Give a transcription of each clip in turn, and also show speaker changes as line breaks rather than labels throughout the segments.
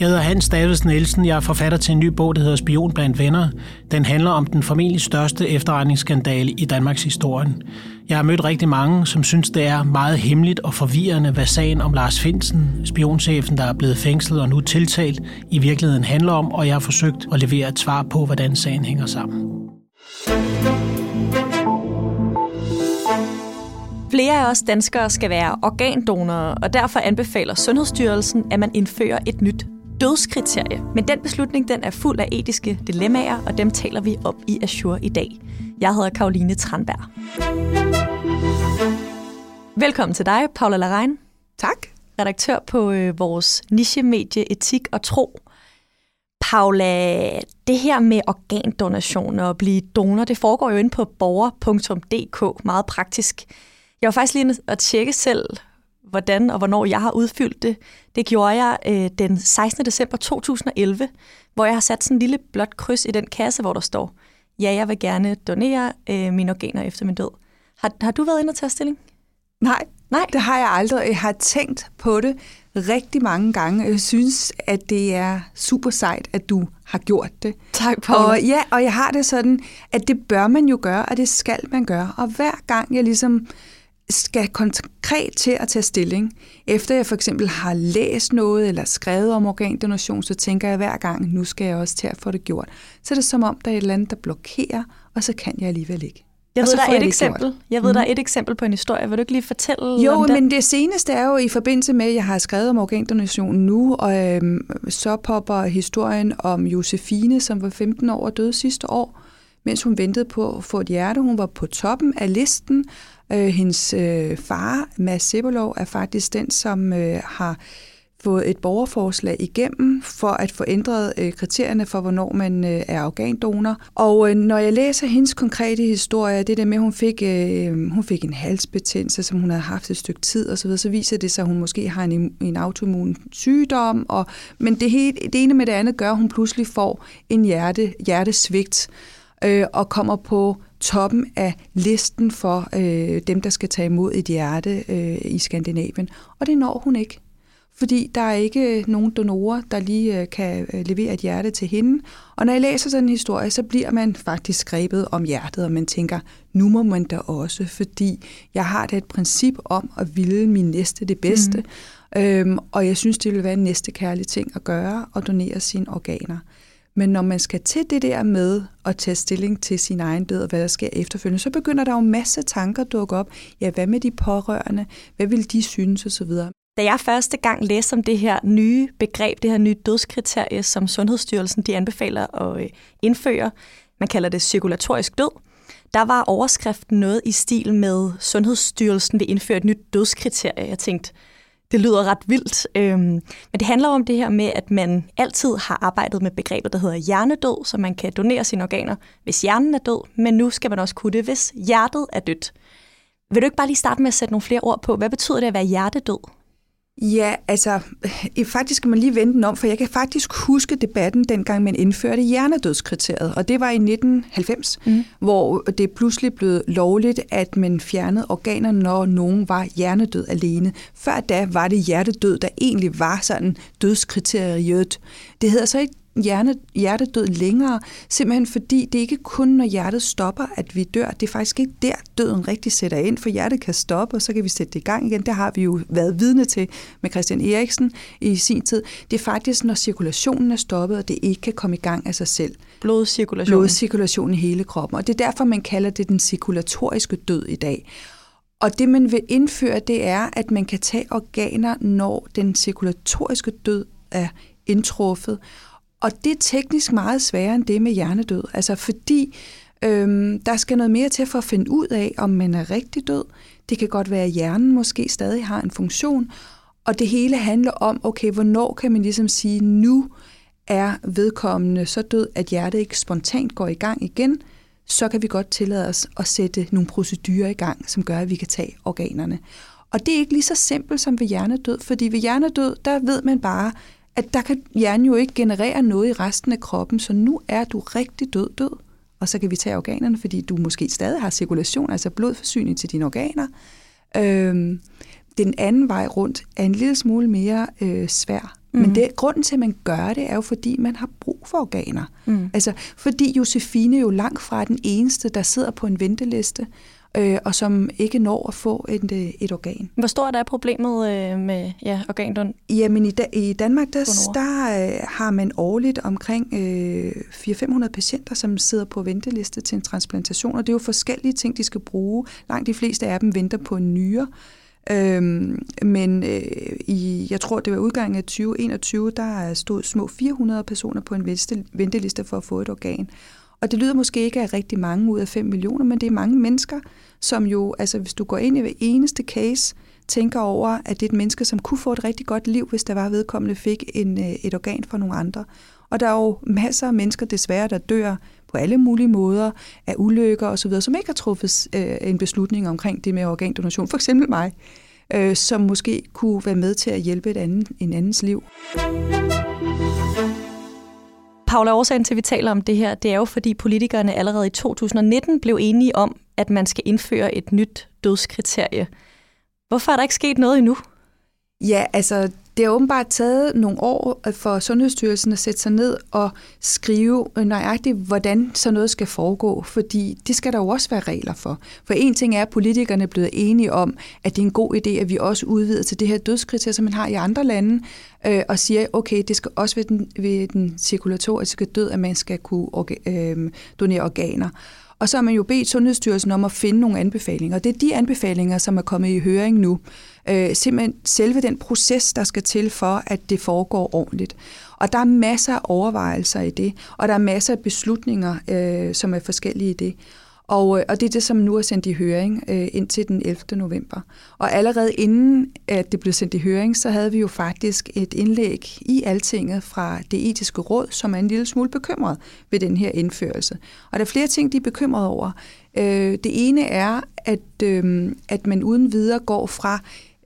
Jeg hedder Hans Davids Nielsen. Jeg er forfatter til en ny bog, der hedder Spion blandt venner. Den handler om den formentlig største efterretningsskandale i Danmarks historie. Jeg har mødt rigtig mange, som synes, det er meget hemmeligt og forvirrende, hvad sagen om Lars Finsen, spionchefen, der er blevet fængslet og nu tiltalt, i virkeligheden handler om, og jeg har forsøgt at levere et svar på, hvordan sagen hænger sammen.
Flere af os danskere skal være organdonorer, og derfor anbefaler Sundhedsstyrelsen, at man indfører et nyt dødskriterie. Men den beslutning den er fuld af etiske dilemmaer, og dem taler vi op i Azure i dag. Jeg hedder Karoline Tranberg. Velkommen til dig, Paula Larein.
Tak.
Redaktør på øh, vores niche-medie Etik og Tro. Paula, det her med organdonation og blive donor, det foregår jo inde på borger.dk, meget praktisk. Jeg var faktisk lige at tjekke selv, hvordan og hvornår jeg har udfyldt det. Det gjorde jeg øh, den 16. december 2011, hvor jeg har sat sådan en lille blåt kryds i den kasse, hvor der står, ja, jeg vil gerne donere øh, mine organer efter min død. Har, har du været inde og tage stilling?
Nej,
Nej.
det har jeg aldrig. Jeg har tænkt på det rigtig mange gange. Jeg synes, at det er super sejt, at du har gjort det.
Tak, Paula.
Og, ja, og jeg har det sådan, at det bør man jo gøre, og det skal man gøre. Og hver gang jeg ligesom skal konkret til at tage stilling, efter jeg for eksempel har læst noget eller skrevet om organdonation, så tænker jeg hver gang, nu skal jeg også til at få det gjort. Så er det som om, der er et eller andet, der blokerer, og så kan jeg alligevel ikke.
Jeg ved, der er et eksempel.
gjort.
Jeg ved, der er
Mhm.
et eksempel på en historie. Vil du ikke lige fortælle
Jo,
om den?
men det seneste er jo i forbindelse med, at jeg har skrevet om organdonation nu, og øhm, så popper historien om Josefine, som var 15 år og døde sidste år, mens hun ventede på at få et hjerte. Hun var på toppen af listen. Øh, hendes øh, far, Mads Sebolov, er faktisk den, som øh, har fået et borgerforslag igennem for at få ændret øh, kriterierne for, hvornår man øh, er organdonor. Og øh, når jeg læser hendes konkrete historie, det der med, at hun fik, øh, hun fik en halsbetændelse, som hun havde haft et stykke tid osv., så, videre, så viser det sig, at hun måske har en, en autoimmun sygdom. Og, men det, hele, det ene med det andet gør, at hun pludselig får en hjerte, hjertesvigt øh, og kommer på toppen af listen for øh, dem, der skal tage imod et hjerte øh, i Skandinavien. Og det når hun ikke fordi der er ikke nogen donorer, der lige øh, kan øh, levere et hjerte til hende. Og når jeg læser sådan en historie, så bliver man faktisk grebet om hjertet, og man tænker, nu må man da også, fordi jeg har da et princip om at ville min næste det bedste. Mm. Øhm, og jeg synes, det vil være en næste kærlig ting at gøre, at donere sine organer. Men når man skal til det der med at tage stilling til sin egen død og hvad der sker efterfølgende, så begynder der jo masse tanker at dukke op. Ja, hvad med de pårørende? Hvad vil de synes osv.?
Da jeg første gang læste om det her nye begreb, det her nye dødskriterie, som Sundhedsstyrelsen de anbefaler at øh, indføre, man kalder det cirkulatorisk død, der var overskriften noget i stil med, Sundhedsstyrelsen vil indføre et nyt dødskriterie. Jeg tænkte, det lyder ret vildt. Øhm, men det handler om det her med, at man altid har arbejdet med begrebet, der hedder hjernedød, så man kan donere sine organer, hvis hjernen er død, men nu skal man også kunne det, hvis hjertet er dødt. Vil du ikke bare lige starte med at sætte nogle flere ord på? Hvad betyder det at være hjertedød?
Ja, altså, øh, faktisk skal man lige vente den om, for jeg kan faktisk huske debatten, dengang man indførte hjernedødskriteriet, og det var i 1990, mm. hvor det pludselig blev lovligt, at man fjernede organer, når nogen var hjernedød alene. Før da var det hjertedød, der egentlig var sådan dødskriteriet. Det hedder så ikke hjerne, hjertedød længere, simpelthen fordi det ikke kun, når hjertet stopper, at vi dør. Det er faktisk ikke der, døden rigtig sætter ind, for hjertet kan stoppe, og så kan vi sætte det i gang igen. Det har vi jo været vidne til med Christian Eriksen i sin tid. Det er faktisk, når cirkulationen er stoppet, og det ikke kan komme i gang af sig selv.
Blodcirkulation.
Blodcirkulation i hele kroppen. Og det er derfor, man kalder det den cirkulatoriske død i dag. Og det, man vil indføre, det er, at man kan tage organer, når den cirkulatoriske død er indtruffet. Og det er teknisk meget sværere end det med hjernedød. Altså fordi øhm, der skal noget mere til for at finde ud af, om man er rigtig død. Det kan godt være, at hjernen måske stadig har en funktion. Og det hele handler om, okay, hvornår kan man ligesom sige, nu er vedkommende så død, at hjertet ikke spontant går i gang igen, så kan vi godt tillade os at sætte nogle procedurer i gang, som gør, at vi kan tage organerne. Og det er ikke lige så simpelt som ved hjernedød, fordi ved hjernedød, der ved man bare, at der kan hjernen jo ikke generere noget i resten af kroppen, så nu er du rigtig død død. Og så kan vi tage organerne, fordi du måske stadig har cirkulation, altså blodforsyning til dine organer. Øhm, den anden vej rundt er en lille smule mere øh, svær. Mm. Men det, grunden til, at man gør det, er jo, fordi man har brug for organer. Mm. Altså, fordi Josefine jo langt fra den eneste, der sidder på en venteliste, øh, og som ikke når at få et, øh, et organ.
Hvor stort er problemet øh, med ja, organdon?
Jamen i, da, i Danmark, der, der øh, har man årligt omkring øh, 400-500 patienter, som sidder på venteliste til en transplantation, og det er jo forskellige ting, de skal bruge. Langt de fleste af dem venter på en nyre. Øhm, men øh, i, jeg tror, det var udgangen af 2021, der stod små 400 personer på en venteliste for at få et organ. Og det lyder måske ikke af rigtig mange ud af 5 millioner, men det er mange mennesker, som jo, altså hvis du går ind i hver eneste case, tænker over, at det er et menneske, som kunne få et rigtig godt liv, hvis der var vedkommende fik en, øh, et organ fra nogle andre. Og der er jo masser af mennesker desværre, der dør på alle mulige måder af ulykker osv., som ikke har truffet øh, en beslutning omkring det med organdonation. For eksempel mig, øh, som måske kunne være med til at hjælpe et andet, en andens liv.
Paula, årsagen til, at vi taler om det her, det er jo, fordi politikerne allerede i 2019 blev enige om, at man skal indføre et nyt dødskriterie. Hvorfor er der ikke sket noget endnu?
Ja, altså det har åbenbart taget nogle år for Sundhedsstyrelsen at sætte sig ned og skrive nøjagtigt, hvordan så noget skal foregå, fordi det skal der jo også være regler for. For en ting er, at politikerne er blevet enige om, at det er en god idé, at vi også udvider til det her dødskriterium, som man har i andre lande, øh, og siger, okay, det skal også ved den, ved den cirkulatoriske død, at man skal kunne orga, øh, donere organer. Og så har man jo bedt Sundhedsstyrelsen om at finde nogle anbefalinger. Og det er de anbefalinger, som er kommet i høring nu. Øh, simpelthen selve den proces, der skal til for, at det foregår ordentligt. Og der er masser af overvejelser i det, og der er masser af beslutninger, øh, som er forskellige i det. Og, øh, og det er det, som nu er sendt i høring øh, indtil den 11. november. Og allerede inden at det blev sendt i høring, så havde vi jo faktisk et indlæg i Altinget fra det etiske råd, som er en lille smule bekymret ved den her indførelse. Og der er flere ting, de er bekymret over. Øh, det ene er, at, øh, at man uden videre går fra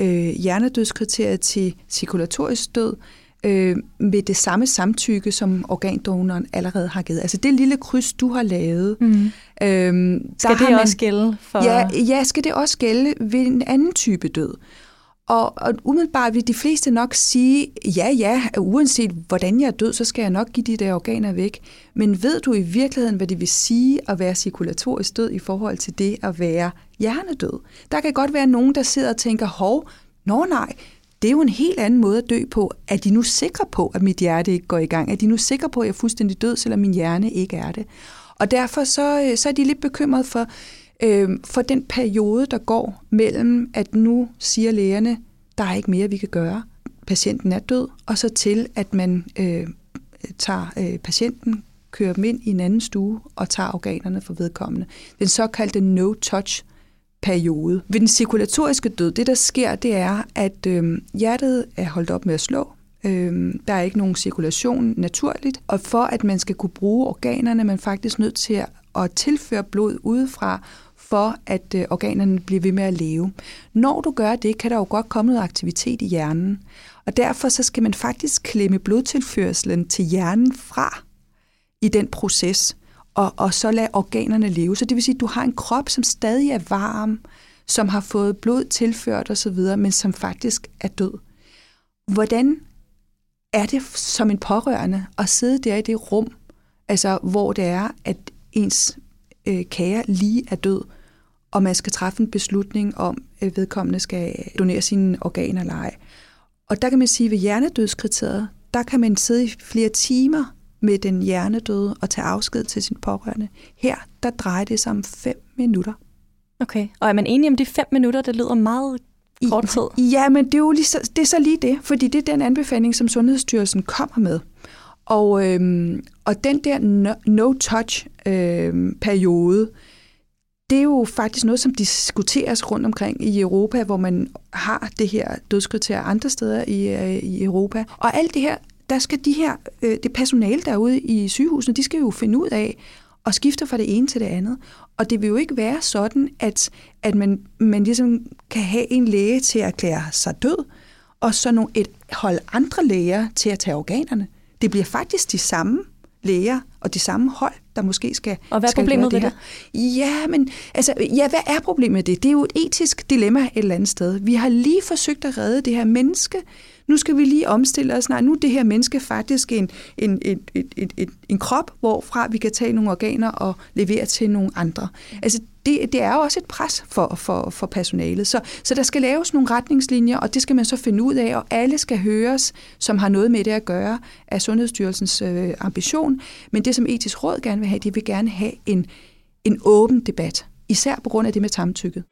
øh, hjernedødskriteriet til cirkulatorisk død, øh, med det samme samtykke, som organdonoren allerede har givet. Altså det lille kryds, du har lavet. Mm.
Øhm, skal det man, også gælde for...
Ja, ja, skal det også gælde ved en anden type død. Og, og umiddelbart vil de fleste nok sige, ja, ja, uanset hvordan jeg er død, så skal jeg nok give de der organer væk. Men ved du i virkeligheden, hvad det vil sige at være cirkulatorisk død i forhold til det at være hjernedød? Der kan godt være nogen, der sidder og tænker, hov, nå nej, det er jo en helt anden måde at dø på. Er de nu sikre på, at mit hjerte ikke går i gang? Er de nu sikre på, at jeg er fuldstændig død, selvom min hjerne ikke er det? Og derfor så, øh, så er de lidt bekymret for, øh, for den periode, der går mellem, at nu siger lægerne, der er ikke mere, vi kan gøre. Patienten er død, og så til, at man øh, tager øh, patienten, kører dem ind i en anden stue og tager organerne for vedkommende. Den såkaldte no-touch periode. Ved den cirkulatoriske død, det der sker, det er, at øh, hjertet er holdt op med at slå. Øh, der er ikke nogen cirkulation naturligt, og for at man skal kunne bruge organerne, er man faktisk nødt til at, at tilføre blod udefra, for at øh, organerne bliver ved med at leve. Når du gør det, kan der jo godt komme noget aktivitet i hjernen, og derfor så skal man faktisk klemme blodtilførselen til hjernen fra i den proces og, og så lade organerne leve. Så det vil sige, at du har en krop, som stadig er varm, som har fået blod tilført osv., men som faktisk er død. Hvordan er det som en pårørende at sidde der i det rum, altså hvor det er, at ens øh, kære lige er død, og man skal træffe en beslutning om, at vedkommende skal donere sine organer eller ej. Og der kan man sige, at ved hjernedødskriteriet, der kan man sidde i flere timer med den hjernedøde og tage afsked til sin pårørende. Her, der drejer det sig om fem minutter.
Okay, og er man enig om de fem minutter? Det lyder meget kort tid.
Ja, men det er jo lige så, det er så lige det, fordi det er den anbefaling, som Sundhedsstyrelsen kommer med. Og, øhm, og den der no-touch-periode, øhm, det er jo faktisk noget, som diskuteres rundt omkring i Europa, hvor man har det her dødskriterier andre steder i, øh, i Europa. Og alt det her, der skal de her, øh, det personale derude i sygehusene, de skal jo finde ud af, og skifte fra det ene til det andet. Og det vil jo ikke være sådan, at, at man, man ligesom kan have en læge til at erklære sig død, og så nogle, et hold andre læger til at tage organerne. Det bliver faktisk de samme læger og de samme hold, der måske skal
Og hvad er
skal
problemet ved
det? Her. Ja, men altså, ja, hvad er problemet med det? Det er jo et etisk dilemma et eller andet sted. Vi har lige forsøgt at redde det her menneske. Nu skal vi lige omstille os. Nej, nu er det her menneske faktisk en, en, en, en, en, en, en krop, hvorfra vi kan tage nogle organer og levere til nogle andre. Altså, det, det er jo også et pres for, for, for personalet. Så, så der skal laves nogle retningslinjer, og det skal man så finde ud af, og alle skal høres, som har noget med det at gøre, af Sundhedsstyrelsens øh, ambition. Men det, som etisk råd gerne vil have, de vil gerne have en, en åben debat, især på grund af det med samtykket.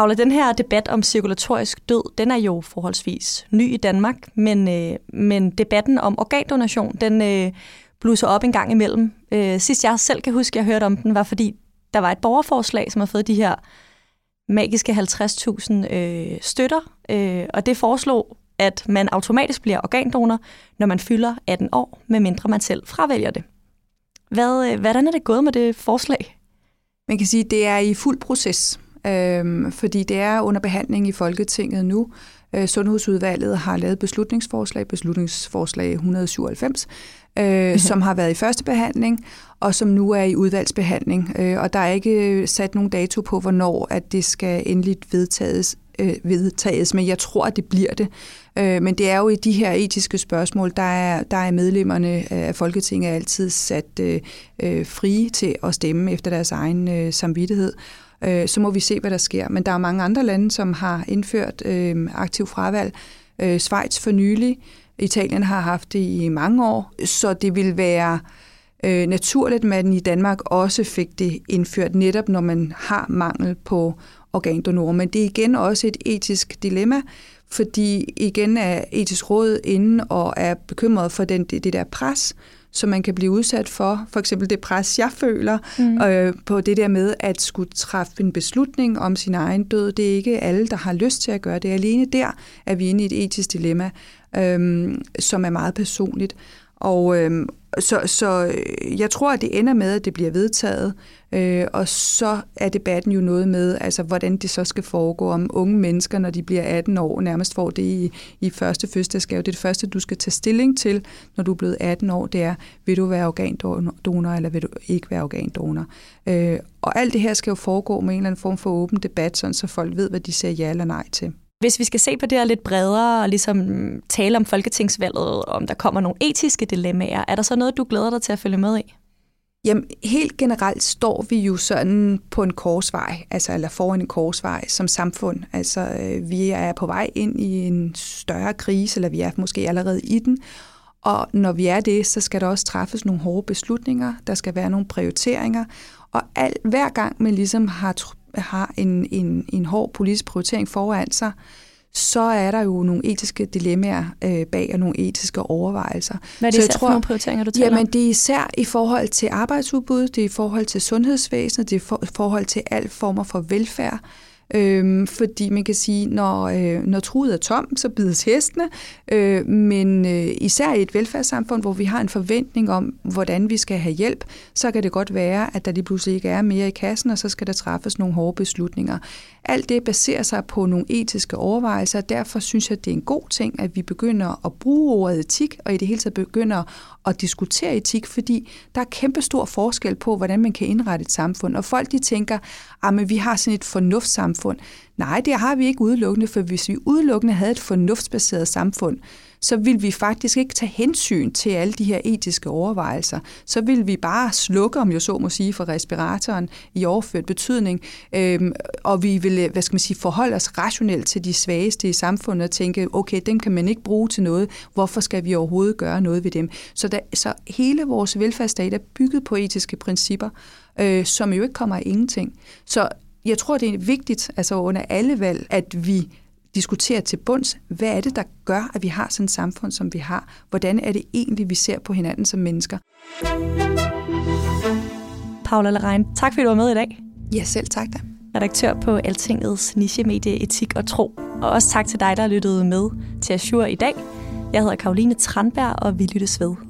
Paula, den her debat om cirkulatorisk død, den er jo forholdsvis ny i Danmark, men, øh, men debatten om organdonation, den øh, blusser op en gang imellem. Øh, sidst jeg selv kan huske, at jeg hørte om den, var fordi der var et borgerforslag, som har fået de her magiske 50.000 øh, støtter, øh, og det foreslog, at man automatisk bliver organdonor, når man fylder 18 år, medmindre man selv fravælger det. Hvad, øh, hvordan er det gået med det forslag?
Man kan sige, at det er i fuld proces, øh, fordi det er under behandling i Folketinget nu. Øh, Sundhedsudvalget har lavet beslutningsforslag, beslutningsforslag 197, øh, som har været i første behandling, og som nu er i udvalgsbehandling. Øh, og der er ikke sat nogen dato på, hvornår at det skal endeligt vedtages, øh, vedtages, men jeg tror, at det bliver det. Øh, men det er jo i de her etiske spørgsmål, der er, der er medlemmerne af Folketinget altid sat øh, øh, frie til at stemme efter deres egen øh, samvittighed. Øh, så må vi se, hvad der sker. Men der er mange andre lande, som har indført øh, aktiv fravalg. Øh, Schweiz for nylig, Italien har haft det i mange år, så det vil være øh, naturligt, at man i Danmark også fik det indført, netop når man har mangel på organdonorer. Men det er igen også et etisk dilemma, fordi igen er etisk råd inde og er bekymret for den, det, det der pres, som man kan blive udsat for. For eksempel det pres, jeg føler mm. øh, på det der med at skulle træffe en beslutning om sin egen død. Det er ikke alle, der har lyst til at gøre det. Alene der er vi inde i et etisk dilemma, øh, som er meget personligt. Og øh, så, så øh, jeg tror, at det ender med, at det bliver vedtaget, øh, og så er debatten jo noget med, altså hvordan det så skal foregå, om unge mennesker, når de bliver 18 år, nærmest får det i, i første fødselsdagsgave. Det er det første, du skal tage stilling til, når du er blevet 18 år, det er, vil du være organdonor, eller vil du ikke være organdonor? Øh, og alt det her skal jo foregå med en eller anden form for åben debat, sådan så folk ved, hvad de siger ja eller nej til.
Hvis vi skal se på det her lidt bredere og ligesom tale om folketingsvalget, om der kommer nogle etiske dilemmaer, er der så noget, du glæder dig til at følge med i?
Jamen, helt generelt står vi jo sådan på en korsvej, altså eller foran en korsvej som samfund. Altså, øh, vi er på vej ind i en større krise, eller vi er måske allerede i den. Og når vi er det, så skal der også træffes nogle hårde beslutninger, der skal være nogle prioriteringer. Og al, hver gang man ligesom har har en, en, en hård politisk prioritering foran sig, så er der jo nogle etiske dilemmaer øh, bag og nogle etiske overvejelser.
Hvad er det
så
især tror, for nogle prioriteringer, du taler
Jamen, det er især i forhold til arbejdsudbud, det er i forhold til sundhedsvæsenet, det er i forhold til alle former for velfærd. Øhm, fordi man kan sige, når, øh, når truet er tom, så bides hestene, øh, men øh, især i et velfærdssamfund, hvor vi har en forventning om, hvordan vi skal have hjælp, så kan det godt være, at der lige pludselig ikke er mere i kassen, og så skal der træffes nogle hårde beslutninger. Alt det baserer sig på nogle etiske overvejelser, og derfor synes jeg, det er en god ting, at vi begynder at bruge ordet etik, og i det hele taget begynder at diskutere etik, fordi der er kæmpe stor forskel på, hvordan man kan indrette et samfund. Og folk de tænker, ah, at vi har sådan et fornuftssamfund. Nej, det har vi ikke udelukkende, for hvis vi udelukkende havde et fornuftsbaseret samfund, så vil vi faktisk ikke tage hensyn til alle de her etiske overvejelser. Så vil vi bare slukke, om jeg så må sige, for respiratoren i overført betydning, øhm, og vi vil hvad skal man sige, forholde os rationelt til de svageste i samfundet og tænke, okay, dem kan man ikke bruge til noget, hvorfor skal vi overhovedet gøre noget ved dem? Så, der, så hele vores velfærdsstat er bygget på etiske principper, øh, som jo ikke kommer af ingenting. Så jeg tror, det er vigtigt, altså under alle valg, at vi diskutere til bunds, hvad er det, der gør, at vi har sådan et samfund, som vi har? Hvordan er det egentlig, vi ser på hinanden som mennesker?
Paula Lerein. Tak fordi du var med i dag.
Ja, selv tak da.
Redaktør på Altingets nichemedie Etik og Tro. Og også tak til dig, der lyttede med til Azure i dag. Jeg hedder Karoline Tranberg, og vi lyttes ved.